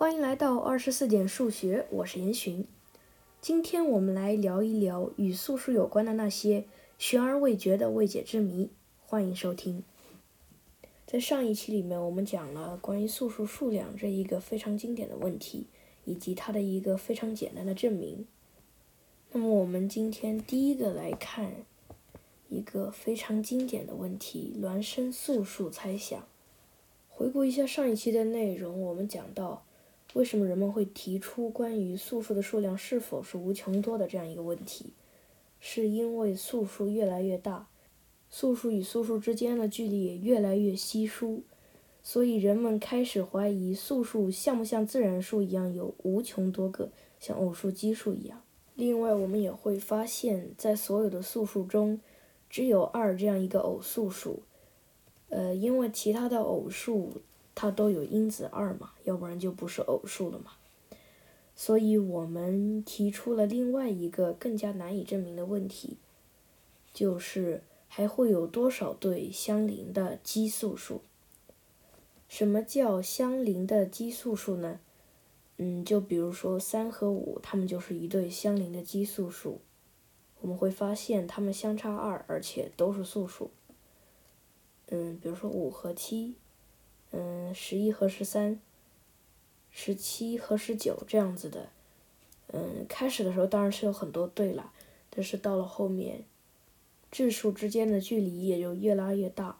欢迎来到二十四点数学，我是严寻。今天我们来聊一聊与素数有关的那些悬而未决的未解之谜。欢迎收听。在上一期里面，我们讲了关于素数数量这一个非常经典的问题，以及它的一个非常简单的证明。那么我们今天第一个来看一个非常经典的问题——孪生素数猜想。回顾一下上一期的内容，我们讲到。为什么人们会提出关于素数的数量是否是无穷多的这样一个问题？是因为素数越来越大，素数与素数之间的距离也越来越稀疏，所以人们开始怀疑素数像不像自然数一样有无穷多个，像偶数、奇数一样。另外，我们也会发现，在所有的素数中，只有二这样一个偶素数，呃，因为其他的偶数。它都有因子二嘛，要不然就不是偶数了嘛。所以我们提出了另外一个更加难以证明的问题，就是还会有多少对相邻的奇数数？什么叫相邻的奇数数呢？嗯，就比如说三和五，它们就是一对相邻的奇数数。我们会发现它们相差二，而且都是素数。嗯，比如说五和七。嗯，十一和十三，十七和十九这样子的，嗯，开始的时候当然是有很多对了，但是到了后面，质数之间的距离也就越拉越大，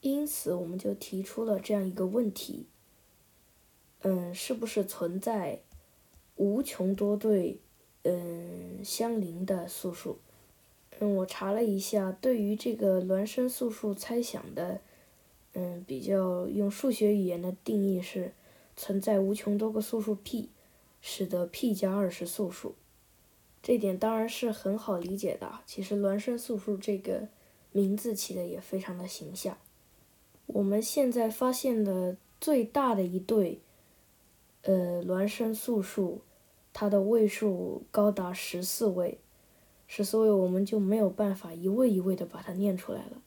因此我们就提出了这样一个问题，嗯，是不是存在无穷多对嗯相邻的素数？嗯，我查了一下，对于这个孪生素数猜想的。嗯，比较用数学语言的定义是存在无穷多个素数 p，使得 p 加二是素数。这点当然是很好理解的。其实孪生素数这个名字起的也非常的形象。我们现在发现的最大的一对，呃，孪生素数，它的位数高达十四位，十四位我们就没有办法一位一位的把它念出来了。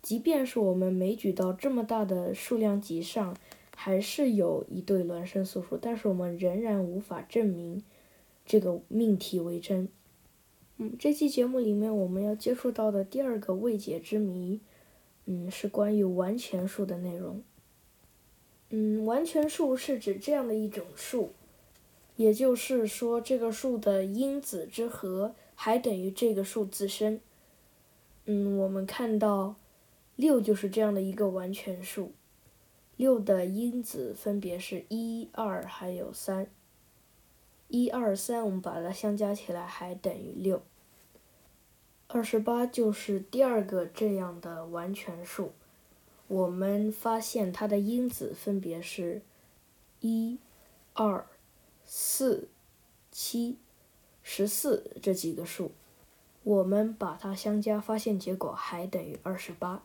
即便是我们枚举到这么大的数量级上，还是有一对孪生素数，但是我们仍然无法证明这个命题为真。嗯，这期节目里面我们要接触到的第二个未解之谜，嗯，是关于完全数的内容。嗯，完全数是指这样的一种数，也就是说这个数的因子之和还等于这个数自身。嗯，我们看到。六就是这样的一个完全数，六的因子分别是一、二还有三。一、二、三，我们把它相加起来还等于六。二十八就是第二个这样的完全数，我们发现它的因子分别是一、二、四、七、十四这几个数，我们把它相加，发现结果还等于二十八。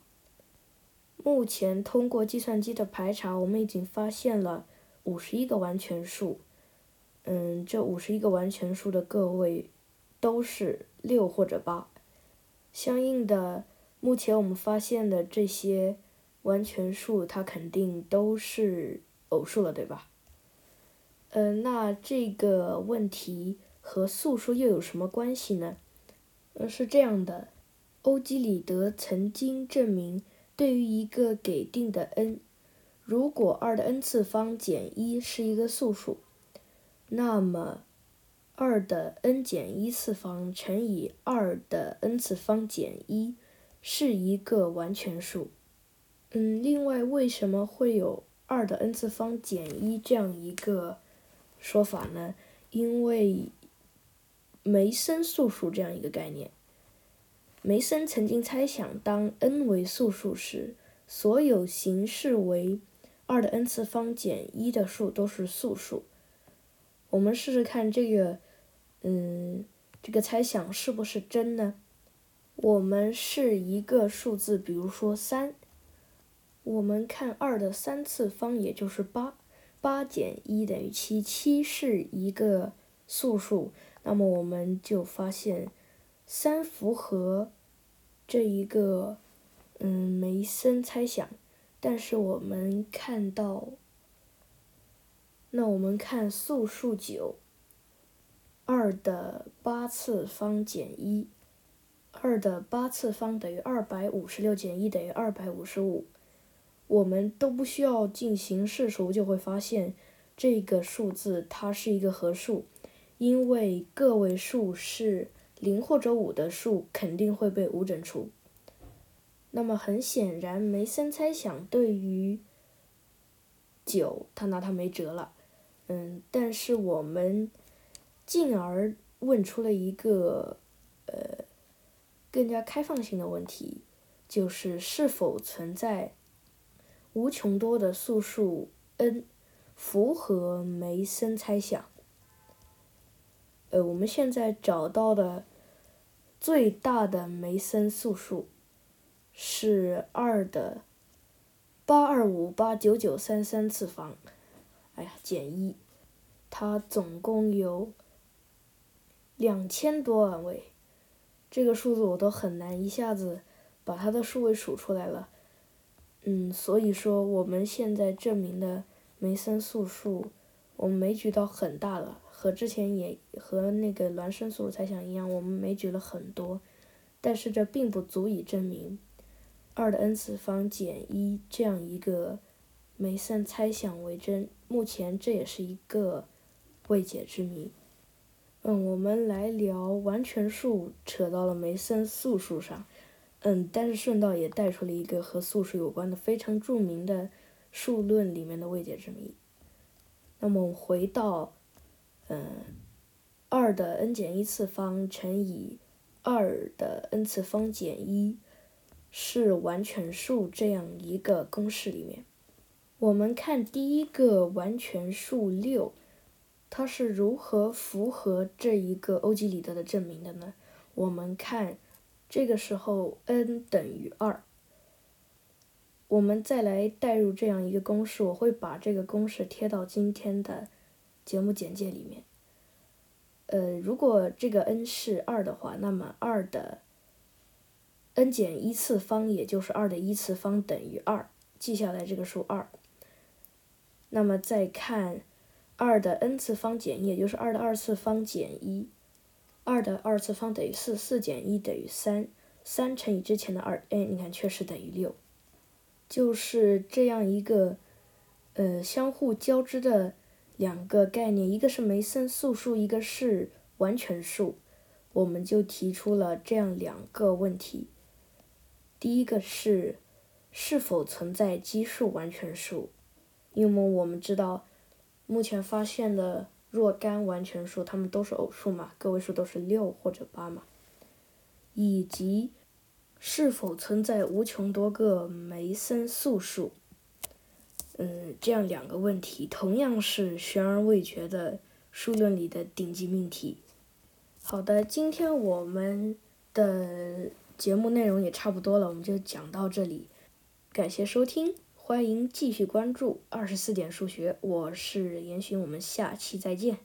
目前通过计算机的排查，我们已经发现了五十一个完全数。嗯，这五十一个完全数的个位都是六或者八。相应的，目前我们发现的这些完全数，它肯定都是偶数了，对吧？嗯，那这个问题和素数又有什么关系呢？呃，是这样的，欧几里得曾经证明。对于一个给定的 n，如果二的 n 次方减一是一个素数，那么二的 n 减一次方乘以二的 n 次方减一是一个完全数。嗯，另外为什么会有二的 n 次方减一这样一个说法呢？因为梅森素数这样一个概念。梅森曾经猜想，当 n 为素数时，所有形式为二的 n 次方减一的数都是素数。我们试试看这个，嗯，这个猜想是不是真呢？我们试一个数字，比如说三，我们看二的三次方，也就是八，八减一等于七，七是一个素数，那么我们就发现。三符合这一个嗯梅森猜想，但是我们看到那我们看素数九，二的八次方减一，二的八次方等于二百五十六减一等于二百五十五。我们都不需要进行试除，就会发现这个数字它是一个合数，因为个位数是零或者五的数，肯定会被五整除。那么很显然，梅森猜想对于九，他拿它没辙了。嗯，但是我们进而问出了一个呃更加开放性的问题，就是是否存在无穷多的素数 n 符合梅森猜想？呃，我们现在找到的最大的梅森素数是二的八二五八九九三三次方。哎呀，减一，它总共有两千多万位，这个数字我都很难一下子把它的数位数出来了。嗯，所以说我们现在证明的梅森素数，我们枚举到很大了，和之前也和那个孪生素猜想一样，我们枚举了很多，但是这并不足以证明二的 n 次方减一这样一个。梅森猜想为真，目前这也是一个未解之谜。嗯，我们来聊完全数，扯到了梅森素数上。嗯，但是顺道也带出了一个和素数有关的非常著名的数论里面的未解之谜。那么回到，嗯，二的 n 减一次方乘以二的 n 次方减一是完全数这样一个公式里面。我们看第一个完全数六，它是如何符合这一个欧几里得的证明的呢？我们看，这个时候 n 等于二。我们再来代入这样一个公式，我会把这个公式贴到今天的节目简介里面。呃，如果这个 n 是二的话，那么二的 n 减一次方，也就是二的一次方等于二，记下来这个数二。那么再看二的 n 次方减一，也就是二的二次方减一，二的二次方等于四，四减一等于三，三乘以之前的二，哎，你看确实等于六，就是这样一个呃相互交织的两个概念，一个是梅森素数，一个是完全数，我们就提出了这样两个问题，第一个是是否存在奇数完全数。因为我们知道，目前发现的若干完全数，它们都是偶数嘛，个位数都是六或者八嘛，以及是否存在无穷多个梅森素数，嗯，这样两个问题同样是悬而未决的数论里的顶级命题。好的，今天我们的节目内容也差不多了，我们就讲到这里，感谢收听。欢迎继续关注二十四点数学，我是严寻，我们下期再见。